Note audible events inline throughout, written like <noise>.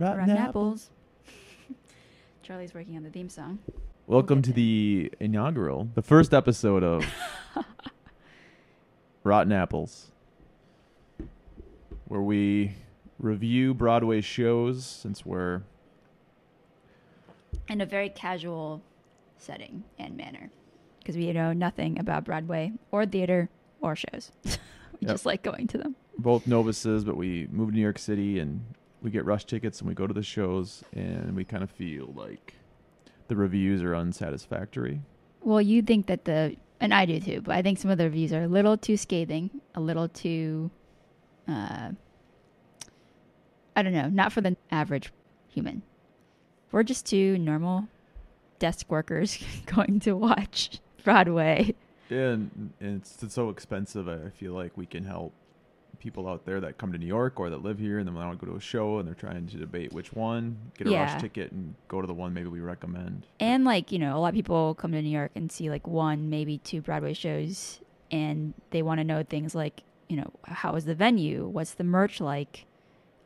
Rotten Rotten apple. apples. Charlie's working on the theme song. Welcome to the inaugural, the first episode of Rotten Apples, where we review Broadway shows since we're In a very casual setting and manner. Because we know nothing about Broadway or theater or shows. Yep. just like going to them. both novices, but we moved to New York City and we get rush tickets and we go to the shows and we kind of feel like the reviews are unsatisfactory. Well, you think that the, and I do too, but I think some of the reviews are a little too scathing, a little too, uh, I don't know, not for the average human. We're just two normal desk workers <laughs> going to watch Broadway. And, and it's, it's so expensive. I I feel like we can help people out there that come to New York or that live here and then want to go to a show and they're trying to debate which one, get a Yeah. rush ticket and go to the one maybe we recommend. And like, you know, a lot of people come to New York and see like one, maybe two Broadway shows and they want to know things like, you know, how is the venue? What's the merch like?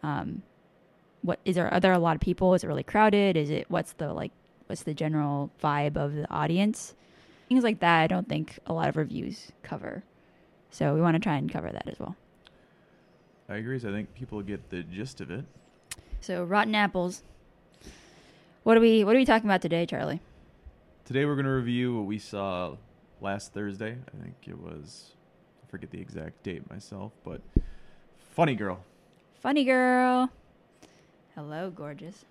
Um what is there are there a lot of people? Is it really crowded? Is it what's the like what's the general vibe of the audience? Things like that I don't think a lot of reviews cover. So we want to try and cover that as well. I agree. So I think people get the gist of it. So Rotten Apples. What are we what are we talking about today, Charlie? Today we're going to review what we saw last Thursday. I think it was, I forget the exact date myself, but Funny Girl. Funny girl. Hello, gorgeous.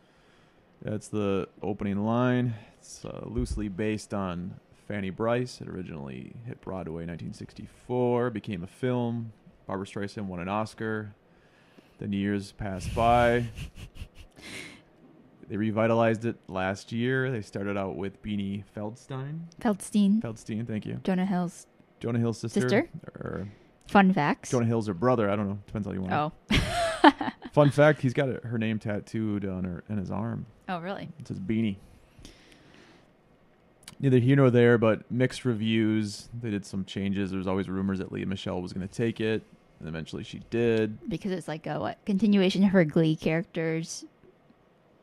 That's the opening line. It's uh, loosely based on Fanny Brice. It originally hit Broadway in 1964, became a film. Barbra Streisand won an Oscar. Then years passed by. <laughs> They revitalized it last year. They started out with Beanie Feldstein. Feldstein. Feldstein, thank you. Jonah Hill's Jonah Hill's sister. Sister? Or fun facts. Jonah Hill's her brother. I don't know. Depends how you want oh. Fun <laughs> fact, he's got her name tattooed on her in his arm. oh, really? It says Beanie. Neither here nor there, but mixed reviews. They did some changes. There was always rumors that Lea Michele was going to take it, and eventually she did. Because it's like a what continuation of her Glee character's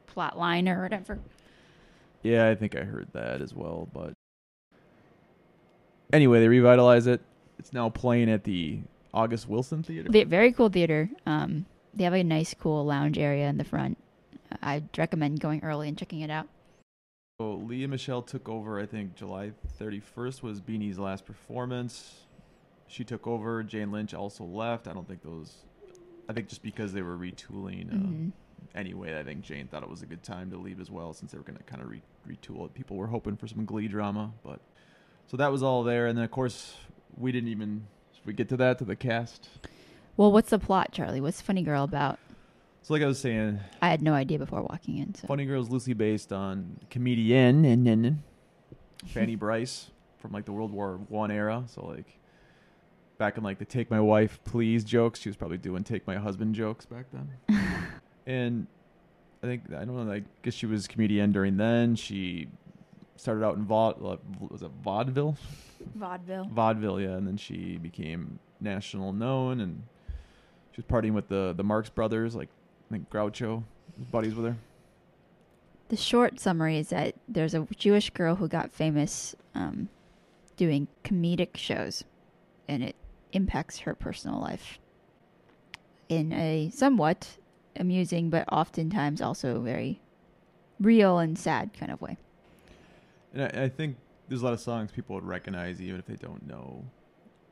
plot line or whatever. Yeah, I think I heard that as well. But anyway, they revitalize it. It's now playing at the August Wilson Theater. Ve- Very cool theater. Um, they have a nice, cool lounge area in the front. I'd recommend going early and checking it out. So Lea Michele took over. I think July 31st was Beanie's last performance. She took over. Jane Lynch also left. I don't think those. I think just because they were retooling. Uh, Mhm. Anyway, I think Jane thought it was a good time to leave as well, since they were going to kind of re- retool it. People were hoping for some Glee drama, but so that was all there. And then of course we didn't even. We get to that to the cast? Well, what's the plot, Charlie? What's Funny Girl about? So like I was saying, I had no idea before walking in. So. Funny Girl is loosely based on comedian and then <laughs> Fanny Brice from like the World War One era. So like back in like the "Take My Wife, Please" jokes, she was probably doing "Take My Husband" jokes back then. <laughs> and I think I don't know. I guess she was a comedian during then. She started out in vaud uh, was it vaudeville, Vaudeville. vaudeville, yeah, and then she became national known and she was partying with the the Marx Brothers, like I think Groucho was buddies with her. The short summary is that there's a Jewish girl who got famous um, doing comedic shows, and it impacts her personal life in a somewhat amusing, but oftentimes also very real and sad kind of way. And I, I think there's a lot of songs people would recognize even if they don't know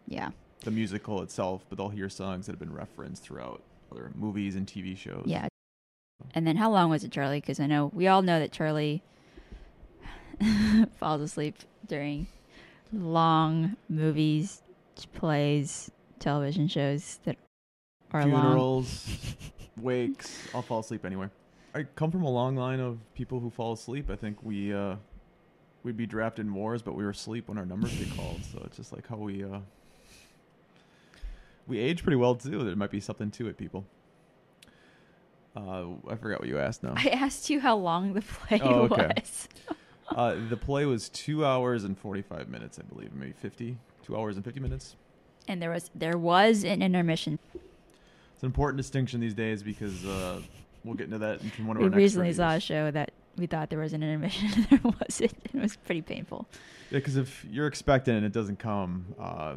Yeah. the musical itself, but they'll hear songs that have been referenced throughout other movies and TV shows. Yeah. And then how long was it, Charlie? Because I know we all know that Charlie <laughs> falls asleep during long movies, plays, television shows that are long. Funerals, <laughs> wakes, I'll fall asleep anywhere. I come from a long line of people who fall asleep. I think we uh, we'd be drafted in wars, but we were asleep when our numbers get called. So it's just like how we uh, we age pretty well too. There might be something to it, people. Uh, I forgot what you asked now. I asked you how long the play Oh, okay. was. <laughs> Uh, the play was two hours and 45 minutes, I believe. Maybe 50. Two hours and 50 minutes. And there was there was an intermission. It's an important distinction these days because uh, we'll get into that in one of We our next recently saw a show that we thought there was an intermission and <laughs> there wasn't. It was pretty painful. Yeah, because if you're expecting and it doesn't come, uh,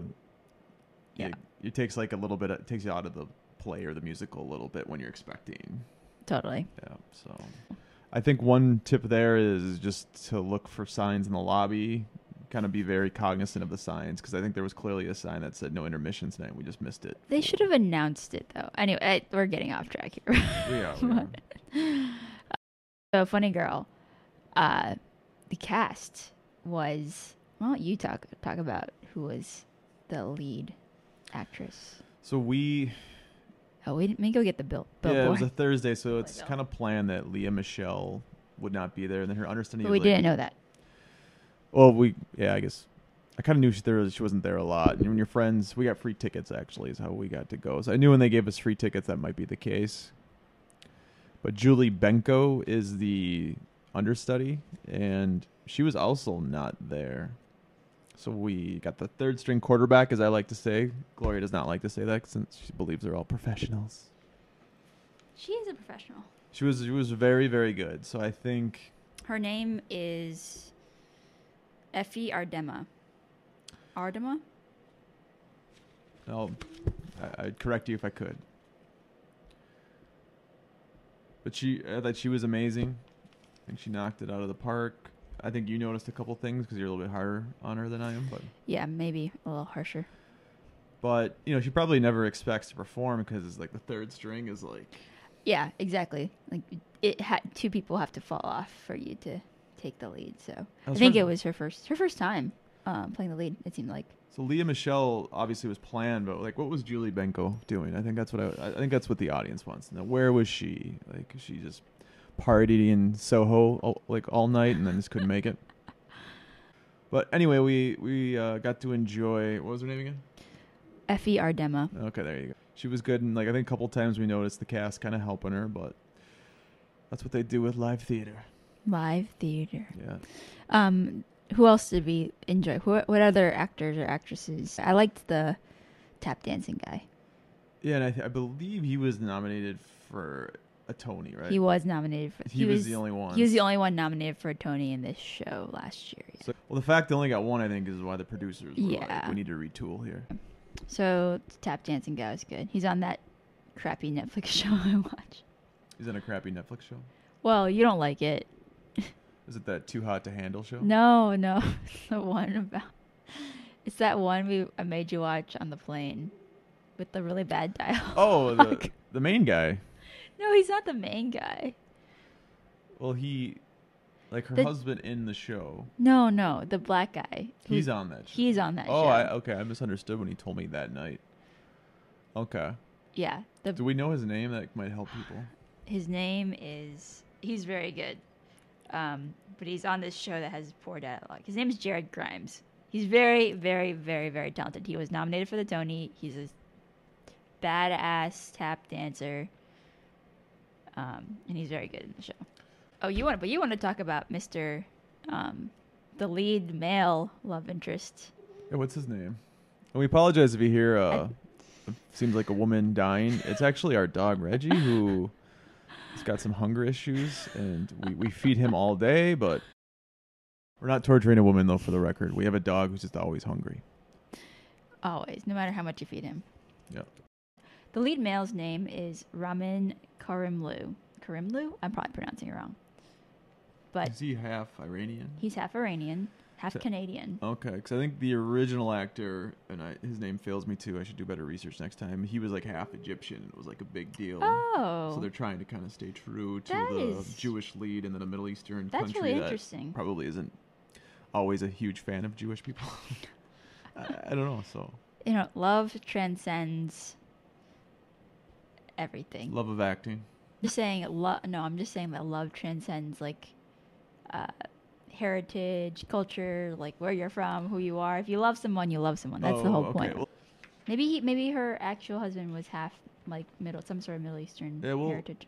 Yeah. it, it takes like a little bit. It takes you out of the play or the musical a little bit when you're expecting. Totally. Yeah. So, I think one tip there is just to look for signs in the lobby. Kind of be very cognizant of the signs because I think there was clearly a sign that said no intermission tonight. We just missed it. They should have announced it though. Anyway, I, we're getting off track here. We are, <laughs> we are. So funny girl. Uh, the cast was well. You talk talk about who was the lead actress. So we Oh, we didn't. Me go get the bill. yeah, it was a Thursday, so it's kind of planned that Leah Michelle would not be there, and then her understanding. but we like, didn't know that. Well, we yeah, I guess I kind of knew she, there was, she wasn't there a lot. And when your friends, we got free tickets actually, is how we got to go. So I knew when they gave us free tickets that might be the case. But Julie Benko is the understudy, and she was also not there. So we got the third string quarterback, as I like to say. Gloria does not like to say that since she believes they're all professionals. She is a professional. She was she was very very good. So I think Her name is Ephie Aardema. Aardema? I'll, I- I'd correct you if I could. But she, uh, I thought she was amazing. I think she knocked it out of the park. I think you noticed a couple things because you're a little bit harder on her than I am. But, Yeah, maybe a little harsher. but you know, she probably never expects to perform because it's like the third string is like, Yeah, exactly. Like it had two people have to fall off for you to take the lead. So I, think it was her first her first time um, playing the lead. It seemed like. so Lea Michele obviously was planned, but like, what was Julie Benko doing? I think that's what I, I think that's what the audience wants to know. Where was she? Like, she just partied in Soho all, like all night and then just couldn't make it. But anyway, we we uh, got to enjoy. What was her name again? Ephie Aardema. Okay, there you go. She was good, and like I think a couple times we noticed the cast kind of helping her, but that's what they do with live theater. Live theater. Yeah. Um, who else did we enjoy? Who, what other actors or actresses? I liked the tap dancing guy. Yeah, and I, th- I believe he was nominated for a Tony, right? He was nominated for. He was the only one. He was the only one nominated for a Tony in this show last year. yeah. So, well, the fact they only got one, I think, is why the producers were like, Yeah. "We need to retool here." So tap dancing guy was good. He's on that crappy Netflix <laughs> show I watch. He's on a crappy Netflix show. Well, you don't like it. <laughs> Is it that Too Hot to Handle show? No, no, <laughs> it's the one about. It's that one we I made you watch on the plane, with the really bad dialogue. Oh, the the main guy. No, he's not the main guy. Well, he, like her The- husband in the show. No, no, the black guy. who- He's on that. Show. He's on that Oh, show. I, okay. I misunderstood when he told me that night. Okay. yeah, the Do we know his name that might help <sighs> people? his name is he's very good um, but he's on this show that has poor dialogue his name is jared grimes he's very very very very talented he was nominated for the tony he's a badass tap dancer um, and he's very good in the show oh you want but you want to talk about mr um, the lead male love interest Yeah, what's his name? And we apologize if you hear uh, it seems like a woman dying. It's actually our dog Reggie who has got some hunger issues, and we, we feed him all day, but we're not torturing a woman though. For the record, we have a dog who's just always hungry. always no matter how much you feed him Yep. The lead male's name is Ramin Karimlu. Karimlu? I'm probably pronouncing it wrong. But Is he half Iranian? he's half Iranian, half So- Canadian. Okay, because I think the original actor, and I, his name fails me too. I should do better research next time. He was like half Egyptian. and It was like a big deal. Oh, So they're trying to kind of stay true to That the is- Jewish lead and then a Middle Eastern that's country really that interesting. probably isn't always a huge fan of Jewish people. <laughs> I, I don't know. So You know, love transcends everything. love of acting. just saying love. No, I'm just saying that love transcends like uh, heritage, culture, like where you're from, who you are. If you love someone, you love someone. That's the Oh, whole okay. point. Well, Maybe he, maybe her actual husband was half like middle, some sort of Middle Eastern Yeah, well- heritage.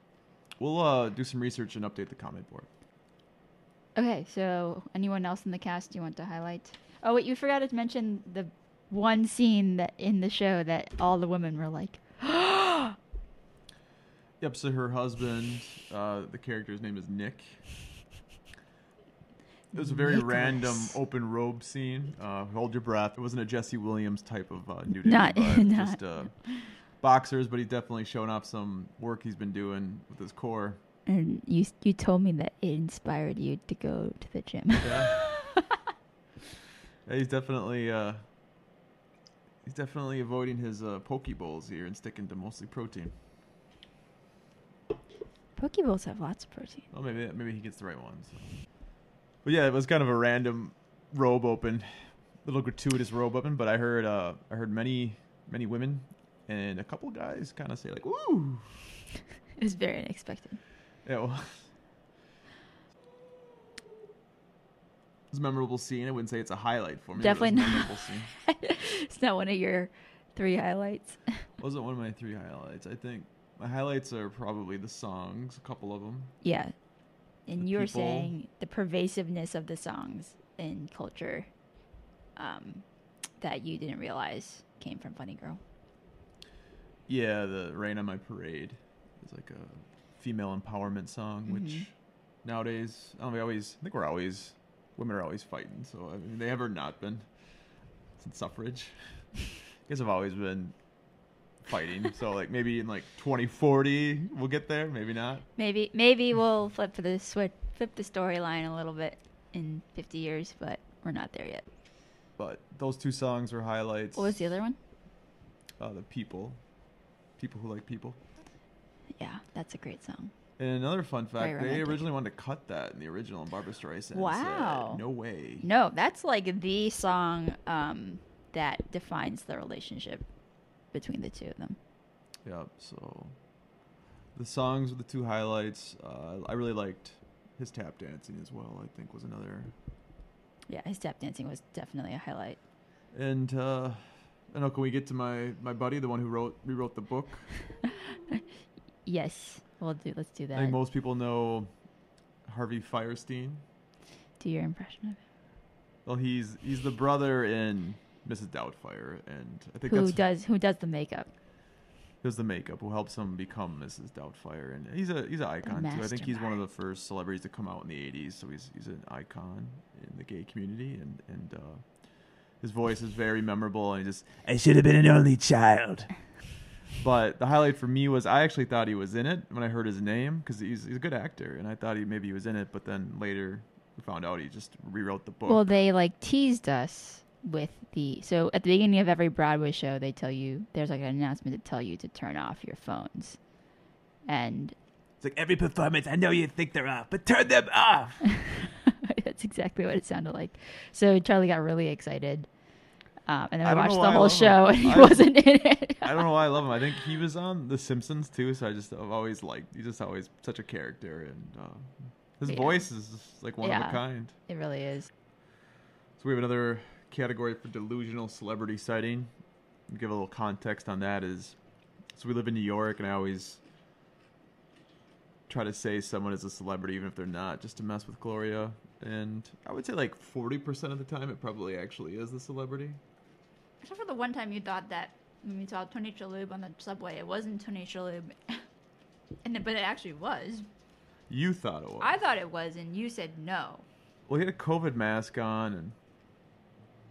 we'll uh, do some research and update the comment board. Okay, so anyone else in the cast you want to highlight? Oh wait, you forgot to mention the one scene that in the show that all the women were like, Yep. So her husband, uh, the character's name is Nick. It was a very Nicholas. random open robe scene. Uh, hold your breath. It wasn't a Jesse Williams type of uh, nudity, Not- <laughs> not. just uh, boxers. But he's definitely showing off some work he's been doing with his core. and you you told me that it inspired you to go to the gym. Yeah. <laughs> Yeah, he's definitely uh, he's definitely avoiding his uh, poke bowls here and sticking to mostly protein. Pokeballs have lots of protein. Well, maybe maybe he gets the right ones. But yeah, it was kind of a random robe open, little gratuitous robe open. But I heard uh, I heard many many women and a couple guys kind of say like, "Ooh." <laughs> It was very unexpected. Yeah, well, it was a memorable scene. I wouldn't say it's a highlight for me. but it was Definitely not. <laughs> it's not one of your three highlights. Wasn't one of my three highlights. I think my highlights are probably the songs, a couple of them. yeah. And The you were people- saying the pervasiveness of the songs in culture um, that you didn't realize came from Funny Girl. Yeah, the "Rain on My Parade" is like a female empowerment song, which Mhm. nowadays I don't know, we always I think we're always women are always fighting. So I mean, they ever not been since suffrage. I guess I've always been fighting. so like maybe in like 2040 we'll get there. Maybe not. Maybe maybe we'll flip the switch, flip the storyline a little bit in 50 years, but we're not there yet. But those two songs were highlights. What was the other one? uh, the people, people who like people. Yeah, that's a great song. And another fun fact, they originally wanted to cut that in the original, and Barbra Streisand Wow. said, "No way." No, that's like the song um, that defines the relationship between the two of them. Yeah. So the songs were the two highlights. Uh, I really liked his tap dancing as well. I think was another. Yeah, his tap dancing was definitely a highlight. And uh, I know. Can we get to my my buddy, the one who wrote rewrote the book? <laughs> Yes, we'll do. Let's do that. I think most people know Harvey Fierstein. do your impression of him. Well, he's he's the brother in Mrs. Doubtfire, and I think Who does who does the makeup? does the makeup who helps him become Mrs. Doubtfire, and he's a he's an icon too. I think he's one of the first celebrities to come out in the '80s, so he's he's an icon in the gay community, and and uh, his voice is very memorable, and he just I should have been an only child. But the highlight for me was I actually thought he was in it when I heard his name because he's he's a good actor, and I thought he maybe he was in it, but then later we found out he just rewrote the book. Well, they like teased us with the so at the beginning of every Broadway show they tell you there's like an announcement to tell you to turn off your phones. And it's like every performance, I know you think they're off, but turn them off. <laughs> that's exactly what it sounded like. So Charlie got really excited. Um, and then I I watched the whole love him. show and he I- <laughs> wasn't in it. I don't know why I love him. I think he was on The Simpsons too, so I just I've always liked. He's just always such a character, and uh, his Yeah. voice is like one of a kind. It really is. So we have another category for delusional celebrity sighting. Give a little context on that is, so we live in New York, and I always try to say someone is a celebrity even if they're not, just to mess with Gloria. And I would say like forty percent of the time, it probably actually is the celebrity. Except for the one time you thought that when we saw Tony Shalhoub on the subway, it wasn't Tony Shalhoub. <laughs> and but it actually was. You thought it was. I thought it was, and you said no. Well, he had a COVID mask on, and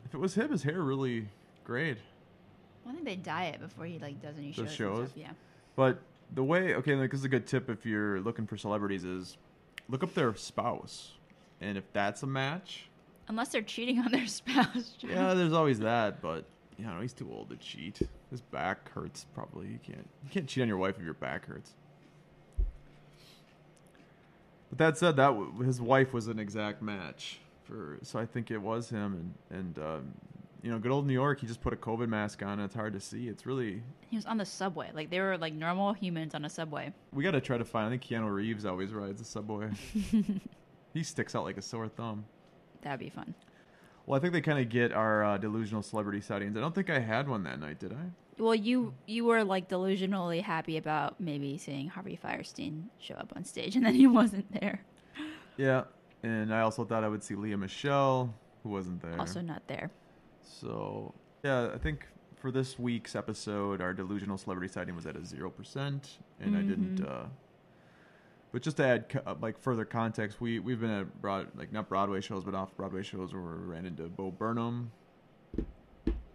if it was him, his hair really great. I think they dye it before he like does any shows. shows? stuff, Yeah. But the way, okay, like this is a good tip if you're looking for celebrities is look up their spouse, and if that's a match, Unless they're cheating on their <laughs> spouse. yeah, there's always that. But you know, he's too old to cheat. His back hurts. Probably you can't you can't cheat on your wife if your back hurts. But that said, that w- his wife was an exact match for. So I think it was him, and and um, you know, good old New York. He just put a COVID mask on. and It's hard to see. It's really He was on the subway. Like they were like normal humans on a subway. We got to try to find. I think Keanu Reeves always rides the subway. <laughs> he sticks out like a sore thumb. That'd be fun. Well, I think they kind of get our uh, delusional celebrity sightings. I don't think I had one that night, did I? Well, you you were like delusionally happy about maybe seeing Harvey Fierstein show up on stage, and then he <laughs> wasn't there. Yeah. And I also thought I would see Lea Michele, who wasn't there. Also not there. So Yeah, I think for this week's episode, our delusional celebrity sighting was at a zero percent, and I didn't. Mhm. uh But just to add uh, like further context, we we've been at broad like not Broadway shows, but off Broadway shows where we ran into Bo Burnham,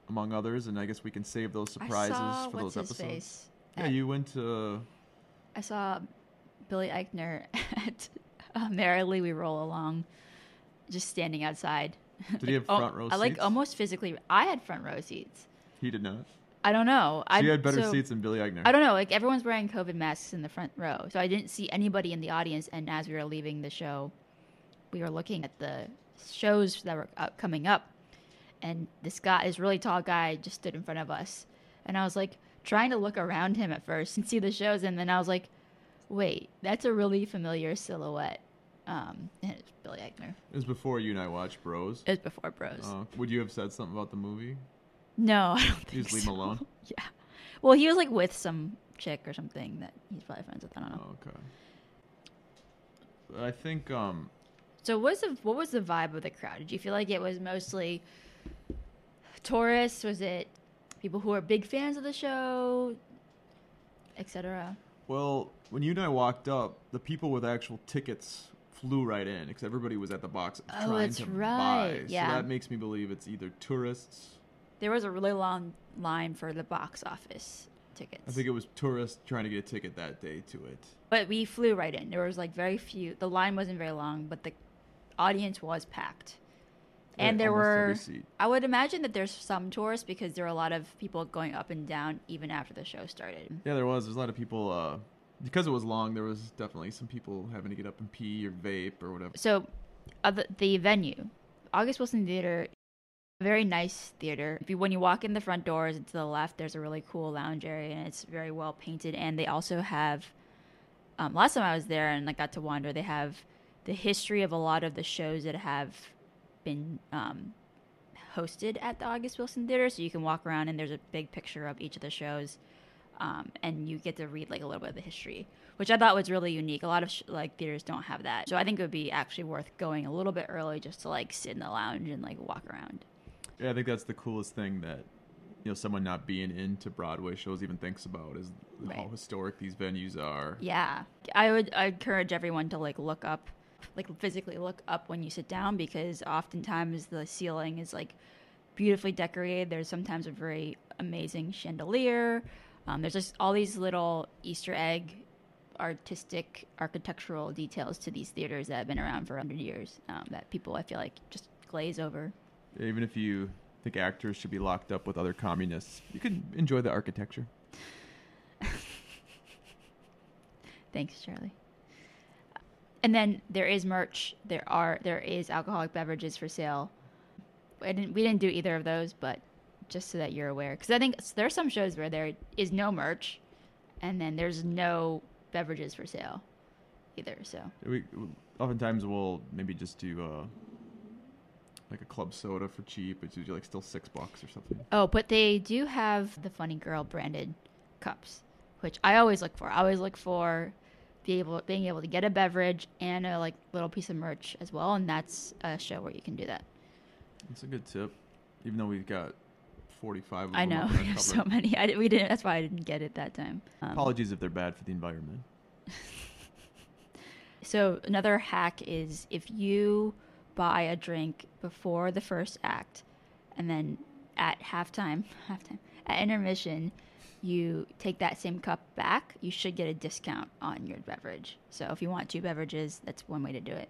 among others, and I guess we can save those surprises I saw, for those episodes. face? Yeah, at- you went to. I saw Billy Eichner <laughs> at uh, <laughs> Merrily We Roll Along, just standing outside. Did he have <laughs> oh, front row seats? I like seats? almost physically. I had front row seats. He did not. I don't know. So I you had better so- seats than Billy Eichner. I don't know. Like everyone's wearing COVID masks in the front row, so I didn't see anybody in the audience. And as we were leaving the show, we were looking at the shows that were uh, coming up, and this guy, this really tall guy, just stood in front of us, and I was like trying to look around him at first <laughs> and see the shows, and then I was like, wait, that's a really familiar silhouette. Um, and it's Billy Eichner. It was before you and I watched Bros. It was before Bros. Uh, would you have said something about the movie? no, I don't think You just leave him alone? <laughs> yeah. Well, he was like with some chick or something that he's probably friends with. I don't know. Oh, okay. I think um So what was the what was the vibe of the crowd? Did you feel like it was mostly tourists? Was it people who are big fans of the show, etc.? well, when you and I walked up, the people with actual tickets flew right in because everybody was at the box Oh, trying that's to right, buy. yeah. So that makes me believe it's either tourists. There was a really long line for the box office tickets. I think it was tourists trying to get a ticket that day to it. but we flew right in. There was like very few. The line wasn't very long, but the audience was packed. And there were. I would imagine that there's some tourists because there were a lot of people going up and down even after the show started. Yeah, there was. There's a lot of people. Uh, because it was long, there was definitely some people having to get up and pee or vape or whatever. So, uh, the, the venue, August Wilson Theater, very nice theater. If you when you walk in the front doors and to the left, there's a really cool lounge area and it's very well painted. And they also have, um, last time I was there and I got to wander, they have the history of a lot of the shows that have been um, hosted at the August Wilson Theater. So you can walk around and there's a big picture of each of the shows. Um, and you get to read like a little bit of the history, which I thought was really unique. A lot of sh- like theaters don't have that, so I think it would be actually worth going a little bit early just to like sit in the lounge and like walk around. Yeah, I think that's the coolest thing that you know someone not being into Broadway shows even thinks about is how historic these venues are. Yeah, I would I encourage everyone to like look up, like physically look up when you sit down because oftentimes the ceiling is like beautifully decorated. There's sometimes a very amazing chandelier. Um, there's just all these little Easter egg, artistic, architectural details to these theaters that have been around for 100 years um, that people I feel like just glaze over. Even if you think actors should be locked up with other communists, you can enjoy the architecture. <laughs> Thanks, Charlie. And then there is merch. There are there is alcoholic beverages for sale. I didn't we didn't do either of those, but just so that you're aware, because I think there are some shows where there is no merch, and then there's no beverages for sale, either. So We oftentimes we'll maybe just do uh, like a club soda for cheap. It's usually like still six bucks or something. oh, but they do have the Funny Girl branded cups, which I always look for. I always look for be able being able to get a beverage and a like little piece of merch as well, and that's a show where you can do that. It's a good tip, even though we've got forty-five. Of I know up in our we have so many. I, we didn't. That's why I didn't get it that time. Um, Apologies if they're bad for the environment. <laughs> so another hack is if you buy a drink before the first act, and then at halftime, <laughs> halftime at intermission, you take that same cup back. You should get a discount on your beverage. So if you want two beverages, that's one way to do it.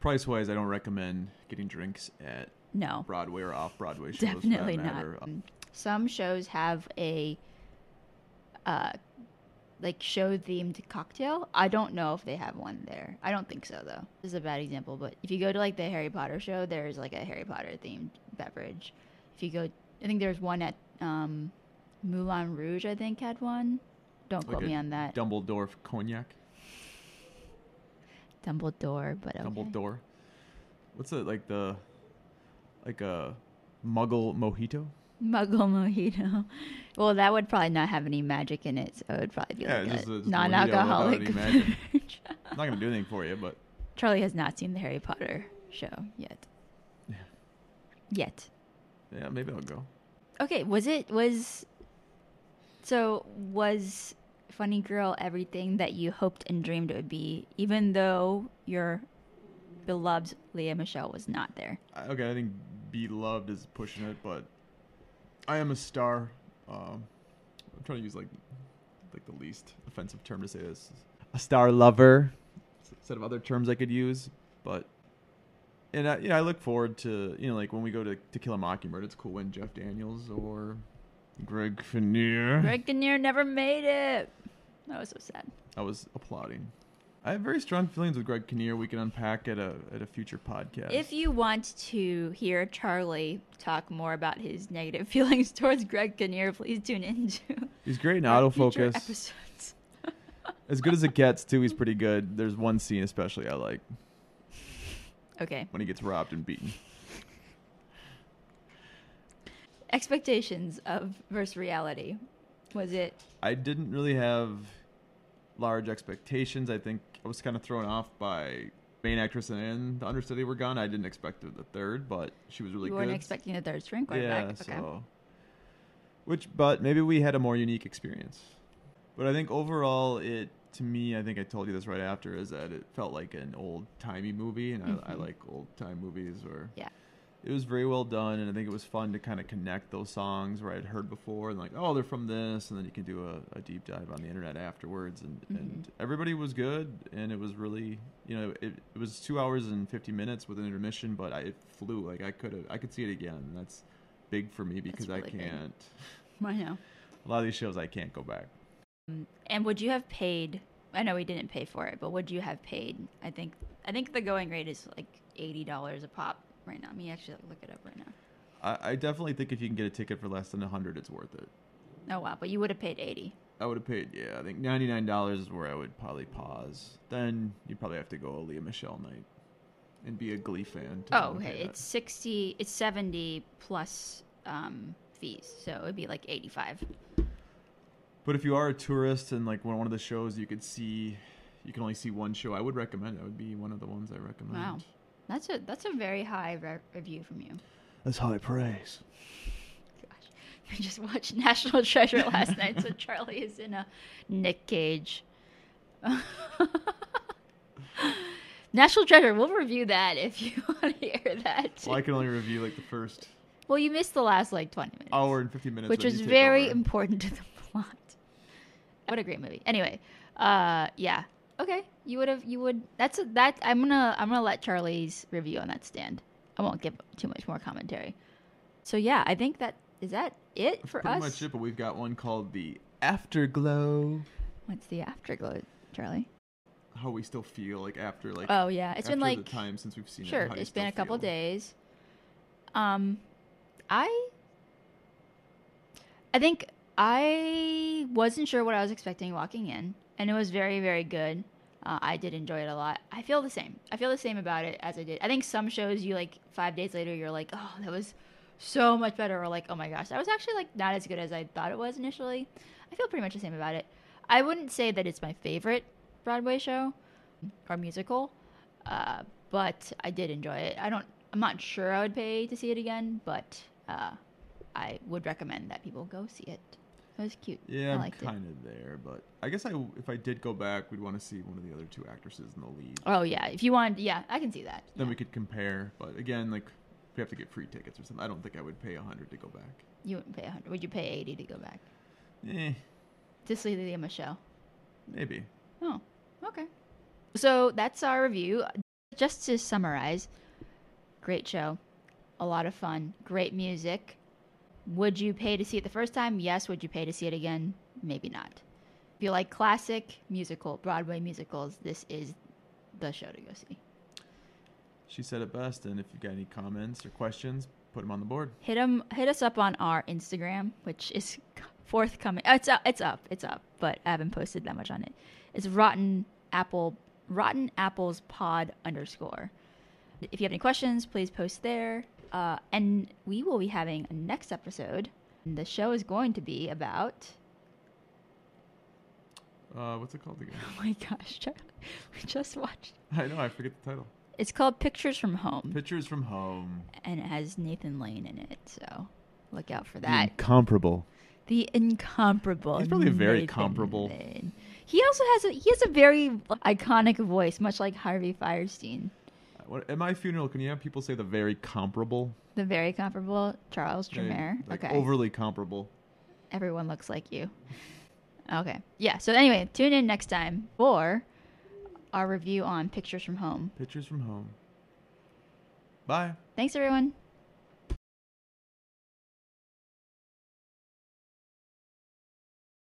Price wise, I don't recommend getting drinks at No, Broadway or off Broadway shows. Definitely not. Um, Some shows have a uh like show themed cocktail. I don't know if they have one there. I don't think so though. This is a bad example, but if you go to like the Harry Potter show, there's like a Harry Potter themed beverage. If you go I think there's one at um Moulin Rouge, I think had one. Don't Like quote me on that. Dumbledore cognac. Dumbledore, but okay. Dumbledore. What's it like the like a Muggle mojito? Muggle mojito. <laughs> Well, that would probably not have any magic in it, so it would probably be Yeah, like just a just non-alcoholic without any magic. <laughs> beverage. Not gonna do anything for you, but Charlie has not seen the Harry Potter show yet. Yeah. Yet. yeah, maybe I'll go. Okay, was it was so was Funny Girl everything that you hoped and dreamed it would be, even though your beloved Lea Michele was not there? Okay, I think beloved is pushing it, but I am a star. Um, I'm trying to use like like the least offensive term to say this. A star lover, set of other terms I could use, but and I, you know, I look forward to you know like when we go to To Kill a Mockingbird, it's cool when Jeff Daniels or Greg Kinnear. Greg Kinnear never made it. That was so sad. I was applauding. I have very strong feelings with Greg Kinnear. We can unpack at a at a future podcast. If you want to hear Charlie talk more about his negative <laughs> feelings towards Greg Kinnear, please tune into He's great in autofocus. episodes. <laughs> As good as it gets, too. He's pretty good. There's one scene especially I like Okay. when he gets robbed and beaten. Expectations of versus reality. Was it I didn't really have large expectations. I think I was kind of thrown off by main actress and the understudy were gone. I didn't expect the third, but she was really you good. weren't expecting the third string yeah, quarterback? Okay. so which, but maybe we had a more unique experience. But I think overall, it to me, I think I told you this right after, is that it felt like an old timey movie, and I, I Mhm. like old time movies. Or Yeah. It was very well done, and I think it was fun to kind of connect those songs where I'd heard before, and like, oh, they're from this, and then you can do a, a deep dive on the internet afterwards, and and Mhm. everybody was good, and it was really, you know, it, it was two hours and fifty minutes with an intermission, but I, it flew. Like I could have, I could see it again. And that's big for me because really I can't. <laughs> I know. A lot of these shows I can't go back. Um, And would you have paid? I know we didn't pay for it, but would you have paid? I think I think the going rate is like eighty dollars a pop right now. Let me actually look it up right now. I, I definitely think if you can get a ticket for less than a hundred, it's worth it. Oh wow, but you would have paid eighty. I would have paid. Yeah, I think ninety nine dollars is where I would probably pause. Then you'd probably have to go a Lea Michele night and be a Glee fan. Oh, okay. that. It's sixty. It's seventy plus um, fees, so it would be like eighty-five. But if you are a tourist and like one one of the shows you could see, you can only see one show. I would recommend. That would be one of the ones I recommend. Wow. That's a that's a very high re- review from you. That's high praise. Gosh, <laughs> I just watched <laughs> National Treasure last night, so Charlie is in a Nick Cage. <laughs> National Treasure. We'll review that if you want to hear that. Well, I can only review like the first Well, you missed the last like twenty minutes, hour and fifty minutes, which was very over. important to the plot. What a great movie. Anyway, uh, yeah. Okay, you would have. You would. That's a, that. I'm gonna. I'm gonna let Charlie's review on that stand. I won't give too much more commentary. So yeah, I think that is that it That's for pretty us. much it. But we've got one called the Afterglow. What's the afterglow, Charlie? How we still feel like after like Oh yeah, it's been like the time since we've seen it. sure. you It's been a couple days. Um, I I think I wasn't sure what I was expecting walking in, and it was very very good. Uh, I did enjoy it a lot. I feel the same. I feel the same about it as I did. I think some shows you like five days later you're like, oh, that was so much better, or like, oh my gosh, that was actually like not as good as I thought it was initially. I feel pretty much the same about it. I wouldn't say that it's my favorite Broadway show or musical, uh, but I did enjoy it. I don't. I'm not sure I would pay to see it again, but uh, I would recommend that people go see it. It was cute. Yeah, I I'm kind of there, but I guess I if I did go back, we'd want to see one of the other two actresses in the lead. Oh yeah, if you want, yeah, I can see that. Then Yeah. we could compare. But again, like we have to get free tickets or something. I don't think I would pay a hundred to go back. You wouldn't pay a hundred. Would you pay eighty to go back Eh, to see Lea Michele? maybe. Oh, okay. So that's our review. Just to summarize, great show, a lot of fun, great music. Would you pay to see it the first time? Yes. Would you pay to see it again? Maybe not. If you like classic musical, Broadway musicals, this is the show to go see. She said it best. And if you've got any comments or questions, put them on the board. Hit 'em- hit us up on our Instagram, which is forthcoming. Oh, it's up, it's up, it's up, but I haven't posted that much on it. It's Rotten Apple, Rotten Apples Pod underscore. If you have any questions, please post there. Uh, and we will be having a next episode. The show is going to be about. Uh, what's it called again? <laughs> Oh my gosh, Charlie, <laughs> we just watched. I know I forget the title. It's called Pictures from Home, Pictures from Home. and it has Nathan Lane in it. So Look out for that. The incomparable. The incomparable. He's probably a very Nathan comparable. Lane. He also has a he has a very iconic voice, much like Harvey Fierstein. What, at my funeral, can you have people say the very comparable? The very comparable Charles Tremere. like, okay. Overly comparable. Everyone looks like you. Okay. Yeah. So anyway, tune in next time for our review on Pictures from Home. Pictures from home. Bye. Thanks, everyone.